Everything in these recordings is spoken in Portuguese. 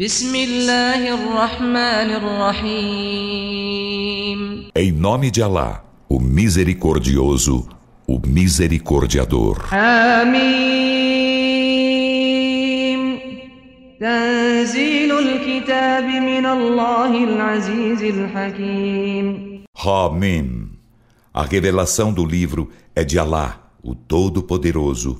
بسم الله الرحمن الرحيم Em nome de Alá, o Misericordioso, o Misericordiador. حميم تنزيل الكتاب من الله العزيز الحكيم Hamim. A revelação do livro é de Alá, o Todo-Poderoso,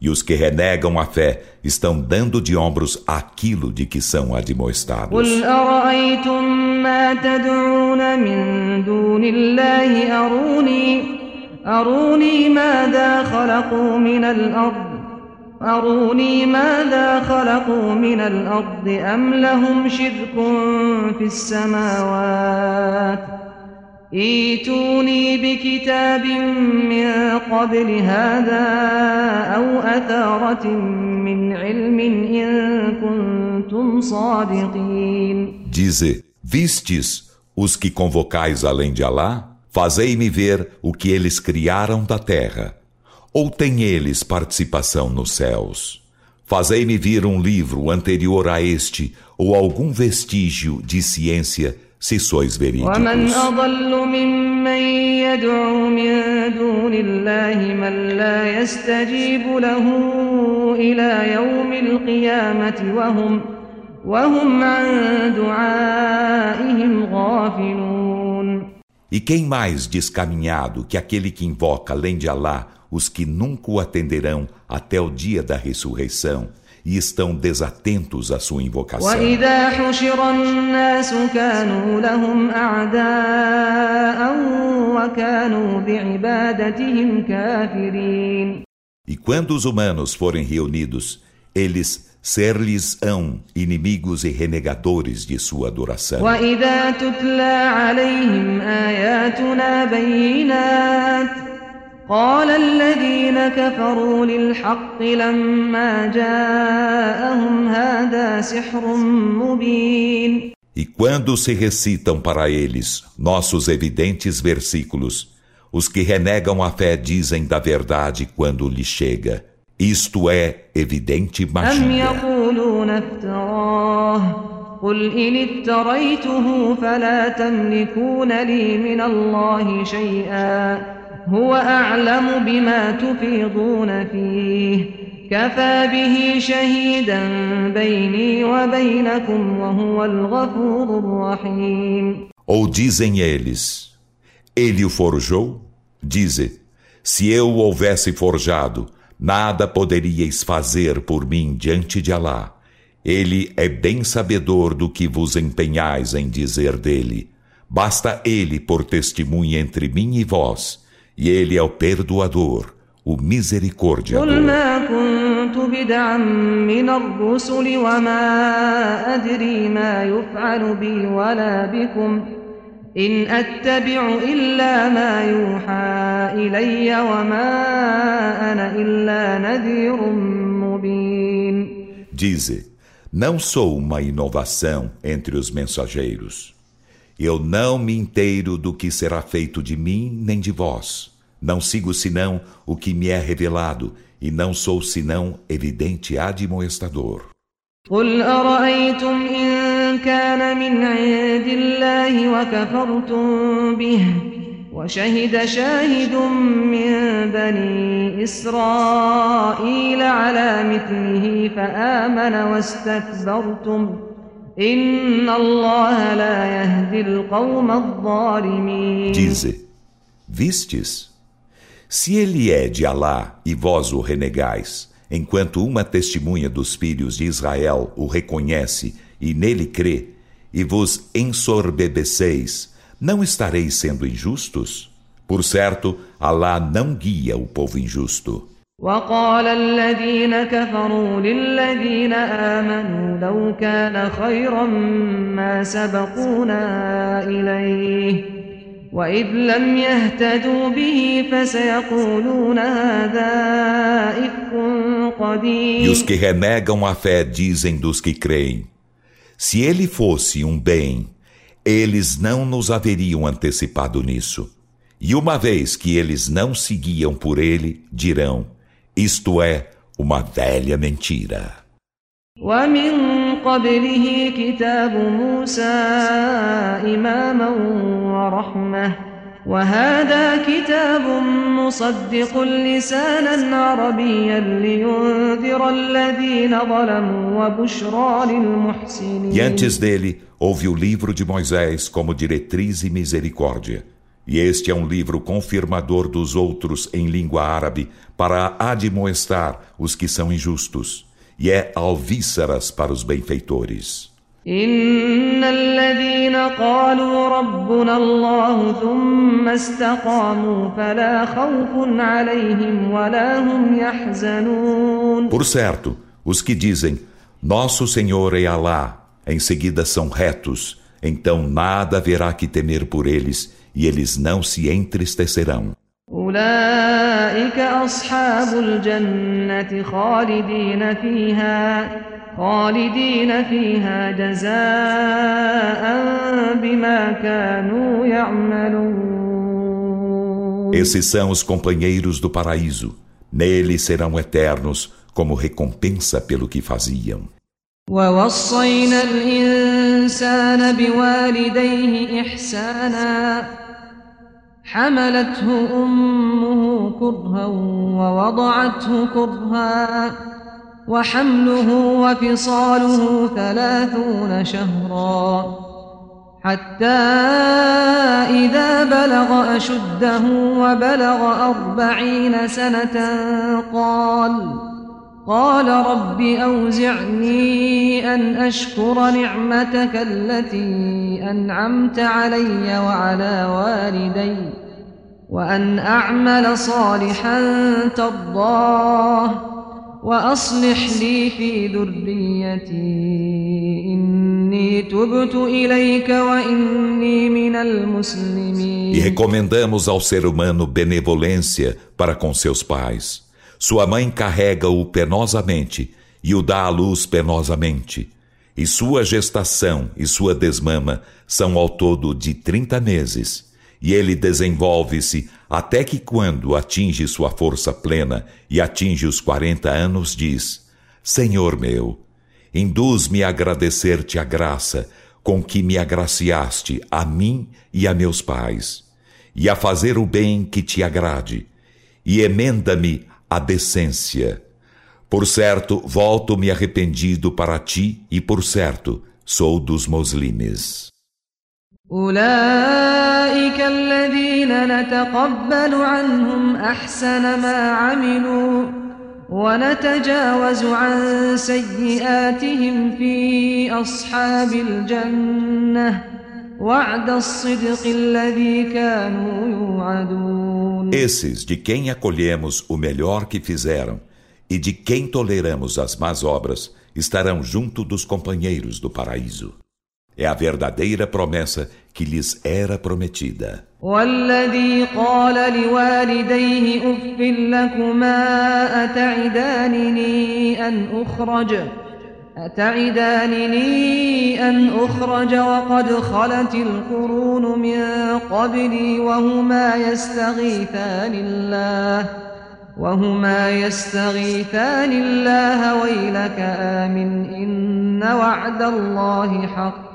E os que renegam a fé estão dando de ombros aquilo de que são admoestados. قل أرأيتم ما تدعون من دون الله أروني أروني ماذا خلقوا من الأرض أروني ماذا خلقوا من الأرض أم لهم شرك في السماوات ائتوني بكتاب من قبل هذا أو أثارة من علم إن كنتم صادقين Dize: Vistes os que convocais além de Alá? Fazei-me ver o que eles criaram da terra. Ou têm eles participação nos céus? Fazei-me vir um livro anterior a este, ou algum vestígio de ciência, se sois verídicos. E quem mais descaminhado que aquele que invoca além de Alá os que nunca o atenderão até o dia da ressurreição? e estão desatentos à sua invocação? وإذا حشر الناس كانوا لهم أعداء وكانوا بعبادتهم كافرين E quando os humanos forem reunidos, eles ser-lhes-ão inimigos e renegadores de sua adoração. وإذا تتلى عليهم آياتنا بينات قال الذين كفروا للحق لما جاءهم هذا سحر مبين E quando se recitam para eles nossos evidentes versículos, os que renegam a fé dizem da verdade quando lhe chega. Isto é evidente أم magia. يقولون افتراه قل إن افتريته فلا تملكون لي من الله شيئا هو أعلم بما تفيضون فيه كفى به شهيدا بيني وبينكم وهو الغفور الرحيم Ou dizem eles: Ele o forjou? Dize: Se eu o houvesse forjado, nada poderíeis fazer por mim diante de Alá. Ele é bem sabedor do que vos empenhais em dizer dele. Basta ele por testemunha entre mim e vós, e ele é o perdoador, o قل misericordiador. ما كنت بدعا من الرسل وما أدري ما يفعل بي ولا بكم إن أتبع إلا ما يوحى إلي وما أنا إلا نذير مبين Dize: Não sou uma inovação entre os mensageiros. Eu não me inteiro do que será feito de mim nem de vós. Não sigo senão o que me é revelado, e não sou senão evidente admoestador. قل أرأيتم إن كان من عند الله وكفرتم به وشهد شاهد من بني إسرائيل على مثله فآمن واستكبرتم إن الله لا يهدي القوم الظالمين Dize: Vistes? Se ele é de Alá e vós o renegais, enquanto uma testemunha dos filhos de Israel o reconhece e nele crê, e vos ensorbebeceis, não estareis sendo injustos? Por certo, Alá não guia o povo injusto. وقال الذين كفروا للذين آمنوا لو كان خيرا ما سبقونا إليه وإذ لم يهتدوا به فسيقولون هذا إفك قديم E os que renegam a fé dizem dos que creem: Se ele fosse um bem, eles não nos haveriam antecipado nisso. E uma vez que eles não seguiam por ele, dirão: Isto é uma velha mentira. ومن قبله كتاب موسى إماما ورحمة وهذا كتاب مصدق لسانا عربيا لينذر الذين ظلموا وبشرى للمحسنين E antes dele houve o livro de Moisés como diretriz e misericórdia. E este é um livro confirmador dos outros em língua árabe para admoestar os que são injustos. E é alvíceras para os benfeitores. إن الذين قالوا ربنا الله ثم استقاموا فلا خوف عليهم ولا هم يحزنون Por certo, os que dizem, Nosso Senhor é Alá, em seguida são retos, então nada haverá que temer por eles e eles não se entristecerão. أولئك أصحاب الجنة خالدين فيها خالدين فيها جزاء بما كانوا يعملون Esses são os companheiros do paraíso. Neles serão eternos como recompensa pelo que faziam. ووصينا الإنسان بوالديه إحسانا حملته أمه كرها ووضعته كرها وحمله وفصاله ثلاثون شهرا حتى إذا بلغ أشده وبلغ أربعين سنة قال قال رب أوزعني أن أشكر نعمتك التي أنعمت علي وعلى والدي وأن أعمل صالحا ترضاه وأصلح لي في ذريتي إني تبت إليك وإني من المسلمين E recomendamos ao ser humano benevolência para com seus pais. Sua mãe carrega-o penosamente e o dá à luz penosamente. E sua gestação e sua desmama são ao todo de trinta meses. E ele desenvolve-se até que, quando atinge sua força plena e atinge os quarenta anos, diz: Senhor meu, induz-me a agradecer-te a graça com que me agraciaste a mim e a meus pais, e a fazer o bem que te agrade, e emenda-me a decência. Por certo, volto-me arrependido para ti, e por certo, sou dos muslimes. أولئك الذين نتقبل عنهم أحسن ما عملوا ونتجاوز عن سيئاتهم في أصحاب الجنة وعد الصدق الذي كانوا يوعدون Esses de quem acolhemos o melhor que fizeram e de quem toleramos as más obras estarão junto dos companheiros do paraíso. É a verdadeira promessa que lhes era prometida. والذي قال لوالديه أف لكما أتعدانني أن أخرج أتعدانني أن أخرج وقد خلت القرون من قبلي وهما يستغيثان الله وهما يستغيثان الله ويلك آمن إن وعد الله حق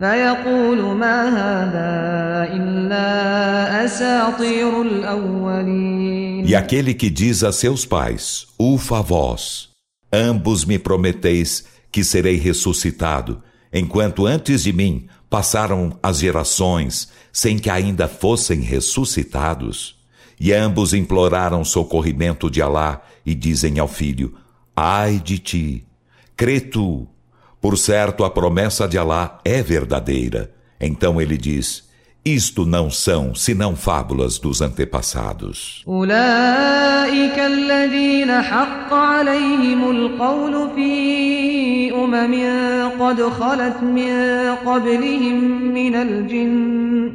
فيقول ما هذا إلا أساطير الأولين E aquele que diz a seus pais: Ufa ambos me prometeis que serei ressuscitado, enquanto antes de mim passaram as gerações sem que ainda fossem ressuscitados. E ambos imploraram socorrimento de Alá e dizem ao filho: Ai de ti, crê tu. Por certo, a promessa de Alá é verdadeira. Então ele diz: Isto não são senão fábulas dos antepassados. أولئك الذين حق عليهم القول في أمم قد خلت من قبلهم من الجن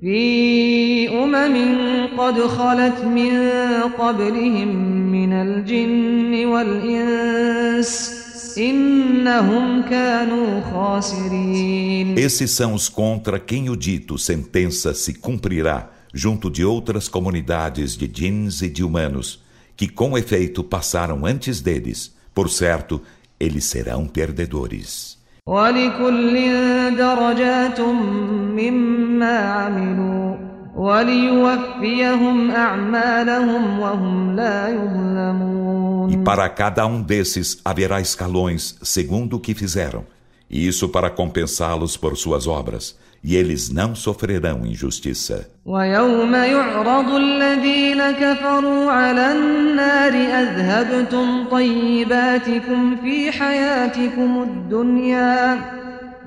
في أمم قد خلت من قبلهم من الجن والإنس إنهم كانوا خاسرين Esses são os contra quem o dito sentença se cumprirá junto de outras comunidades de djinns e de humanos que com efeito passaram antes deles. Por certo, eles serão perdedores. ولكل درجات مما عملوا وليوفيهم أعمالهم وهم لا يظلمون E para cada um desses haverá escalões segundo o que fizeram, e isso para compensá-los por suas obras, e eles não sofrerão injustiça. ويوم يعرض الذين كفروا على النار أذهبتم طيباتكم في حياتكم الدنيا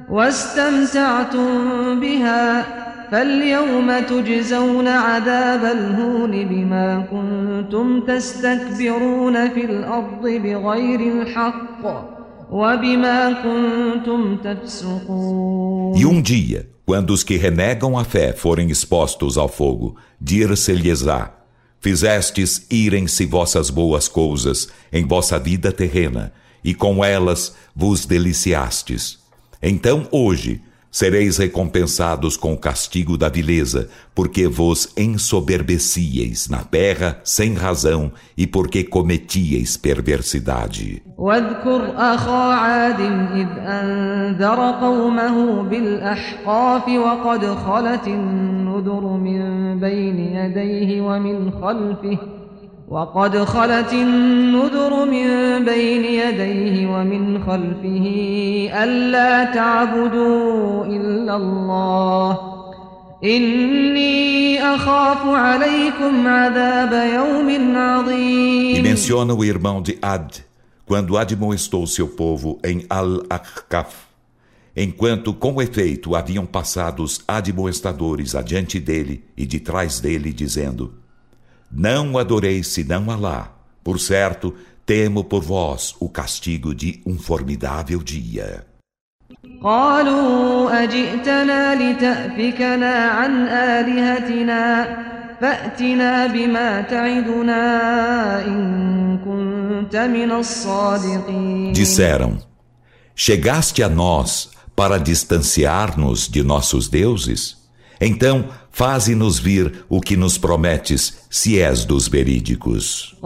واستمتعتم بها فاليوم تجزون عذاب الهون بما كنتم تستكبرون في الأرض بغير الحق وبما كنتم تفسقون E um dia, quando os que renegam a fé forem expostos ao fogo, dir-se-lhes-á: Fizestes irem-se vossas boas coisas em vossa vida terrena, e com elas vos deliciastes. Então hoje sereis recompensados com o castigo da vileza, porque vos ensoberbecieis na terra sem razão e porque cometieis perversidade. واذكر أخا عاد إذ أنذر قومه بالأحقاف وقد خلت النذر من بين يديه ومن خلفه وقد خلت النذر من بين يديه ومن خلفه ألا تعبدوا إلا الله إني أخاف عليكم عذاب يوم عظيم E menciona o irmão de Ad, quando admoestou seu povo em Al-Ahqaf, enquanto com efeito haviam passado os admoestadores adiante dele e de trás dele, dizendo: Não adoreis senão Alá. Por certo, temo por vós o castigo de um formidável dia. قالوا أجئتنا لتأفكنا عن آلهتنا فأتنا بما تعدنا إن كنت من الصادقين Disseram: Chegaste a nós para distanciar-nos de nossos deuses? Então, faze-nos vir o que nos prometes, se és dos verídicos.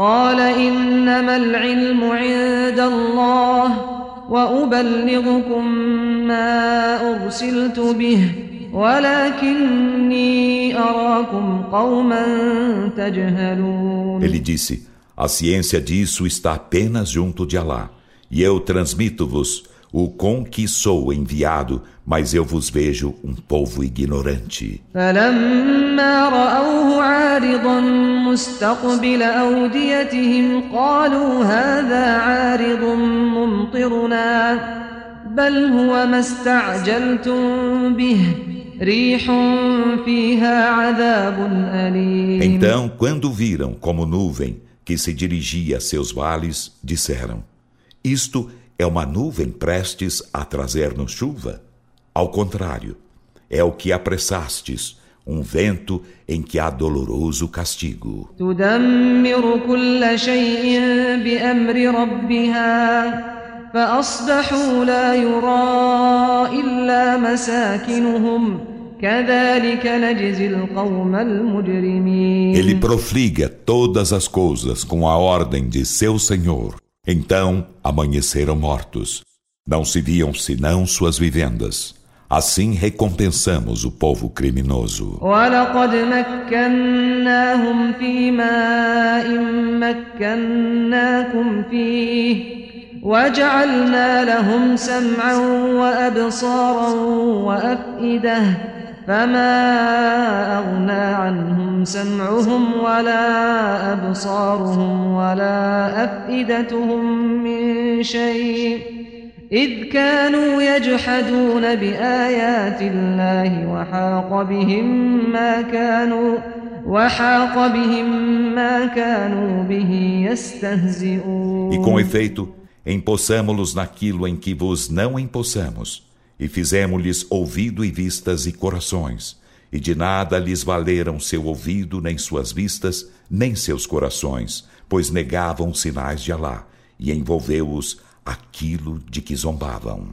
Ele disse: A ciência disso está apenas junto de Alá, e eu transmito-vos o com que sou enviado, mas eu vos vejo um povo ignorante. فلما رأوه عارضا مستقبل أوديتهم قالوا هذا عارض ممطرنا بل هو ما استعجلتم به ريح فيها عذاب أليم Então, quando viram como nuvem que se dirigia a seus vales, disseram: Isto é uma nuvem prestes a trazer-nos chuva? Ao contrário, é o que apressastes, um vento em que há doloroso castigo. تدمر كل شيء بأمر ربها فأصبحوا لا يرى إلا مساكنهم كذلك نجزي القوم المجرمين Ele profliga todas as coisas com a ordem de seu Senhor. Então amanheceram mortos. Não se viam senão suas vivendas. Assim recompensamos o povo criminoso. ولقد مكناهم في ماء مكناكم فيه وجعلنا لهم سمعا وأبصارا وأفئدة فما أغنى عنهم سمعهم ولا أبصارهم ولا أفئدتهم من شيء إذ كانوا يجحدون بآيات الله وحاق بهم ما كانوا وحاق بهم ما كانوا به يستهزئون E com efeito, empossamo-los naquilo em que vos não empossamos, e fizemos-lhes ouvido e vistas e corações, e de nada lhes valeram seu ouvido, nem suas vistas, nem seus corações, pois negavam sinais de Alá, e envolveu-os aquilo de que zombavam.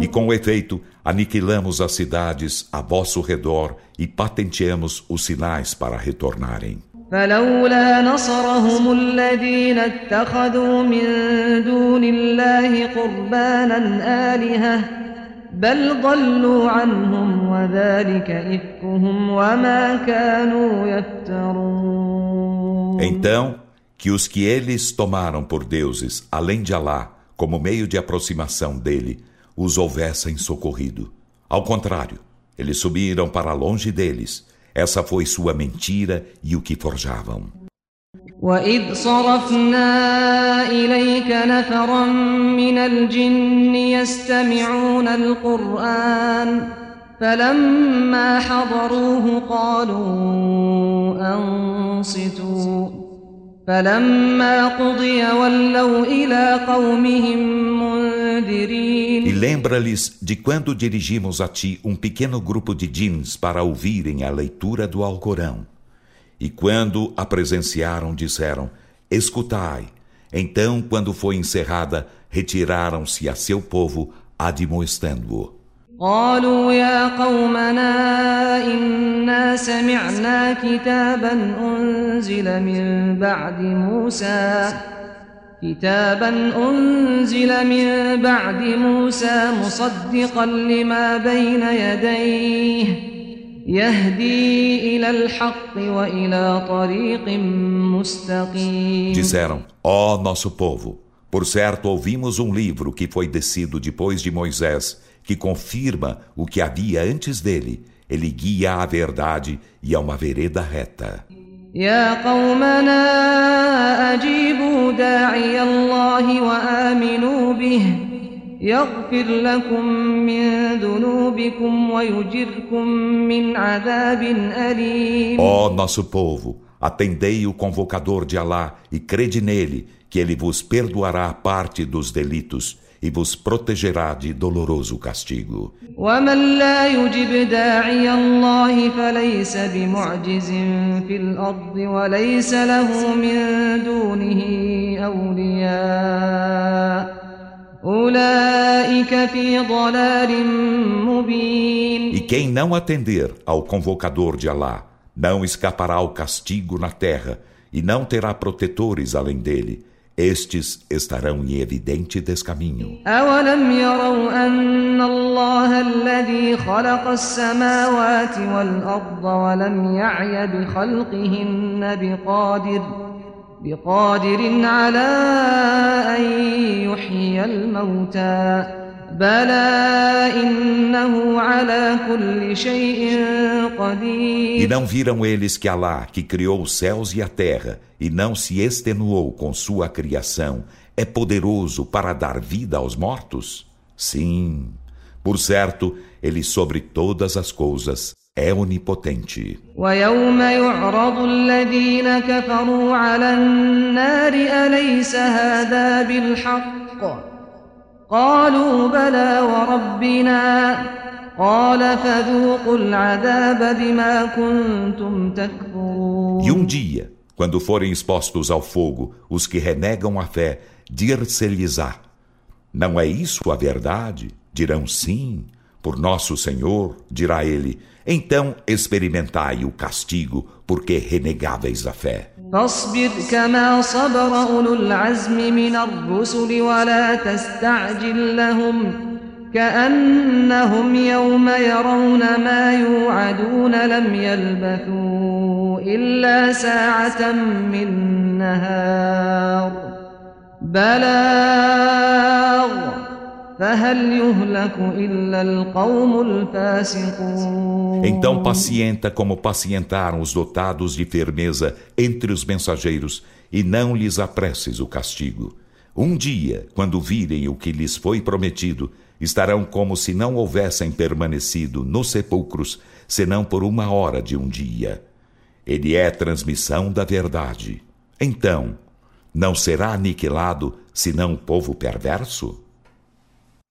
E com efeito, aniquilamos as cidades a vosso redor e patenteamos os sinais para retornarem. فلولا نصرهم الذين اتخذوا من دون الله قربانا آلهة بل ضلوا عنهم وذلك إفكهم وما كانوا يفترون Então, que os que eles tomaram por deuses, além de Alá, como meio de aproximação dele, os houvessem socorrido. Ao contrário, eles subiram para longe deles, essa foi sua mentira e o que forjavam. وإذ صرفنا إليك نفرا من الجن يستمعون القرآن فلما حضروه قالوا أنصتوا فلما قضي ولوا إلى قومهم منذرين lembra-lhes de quando dirigimos a ti um pequeno grupo de jeans para ouvirem a leitura do Alcorão. E quando a presenciaram, disseram: Escutai. Então, quando foi encerrada, retiraram-se a seu povo, admoestando-o. قالوا يا قومنا إنا سمعنا كتابا أنزل من بعد موسى كتابا أنزل من بعد موسى مصدقا لما بين يديه Disseram, ó oh, nosso povo, por certo ouvimos um livro que foi descido depois de Moisés, que confirma o que havia antes dele. Ele guia à verdade e a uma vereda reta. يا قومنا أجيبوا داعي الله وآمنوا به يغفر لكم من ذنوبكم ويجركم من عذاب أليم Ó nosso povo, atendei o convocador de Alá e crede nele, que ele vos perdoará parte dos delitos e vos protegerá de doloroso castigo. ومن لا يجب داعي الله فليس بمعجز في الأرض وليس له من دونه أولياء E quem não atender ao convocador de Alá não escapará ao castigo na terra e não terá protetores além dele. Estes estarão em evidente descaminho. أولم يروا أن الله الذي خلق السماوات والأرض ولم يعي بخلقهن بقادر بقادر على أن يحيي الموتى بلى إنه على كل شيء قدير E não viram eles que Alá, que criou os céus e a terra, e não se extenuou com sua criação, é poderoso para dar vida aos mortos? Sim, por certo, ele sobre todas as coisas é onipotente. ويوم يعرض الذين كفروا على النار أليس هذا بالحق قالوا بلى وربنا قال فذوقوا العذاب بما كنتم تكفرون E um dia, quando forem expostos ao fogo os que renegam a fé, dir-se-lhes-á: Não é isso a verdade? Dirão sim. Por nosso Senhor, dirá ele, então experimentai o castigo, porque renegáveis a fé. فاصبر كما صبر أولو العزم من الرسل ولا تستعجل لهم كأنهم يوم يرون ما يوعدون لم يلبثوا إلا ساعة من نهار بلاغ então pacienta como pacientaram os dotados de firmeza entre os mensageiros, e não lhes apresses o castigo. Um dia, quando virem o que lhes foi prometido, estarão como se não houvessem permanecido nos sepulcros, senão por uma hora de um dia. Ele é transmissão da verdade. Então, Não será aniquilado senão o povo perverso?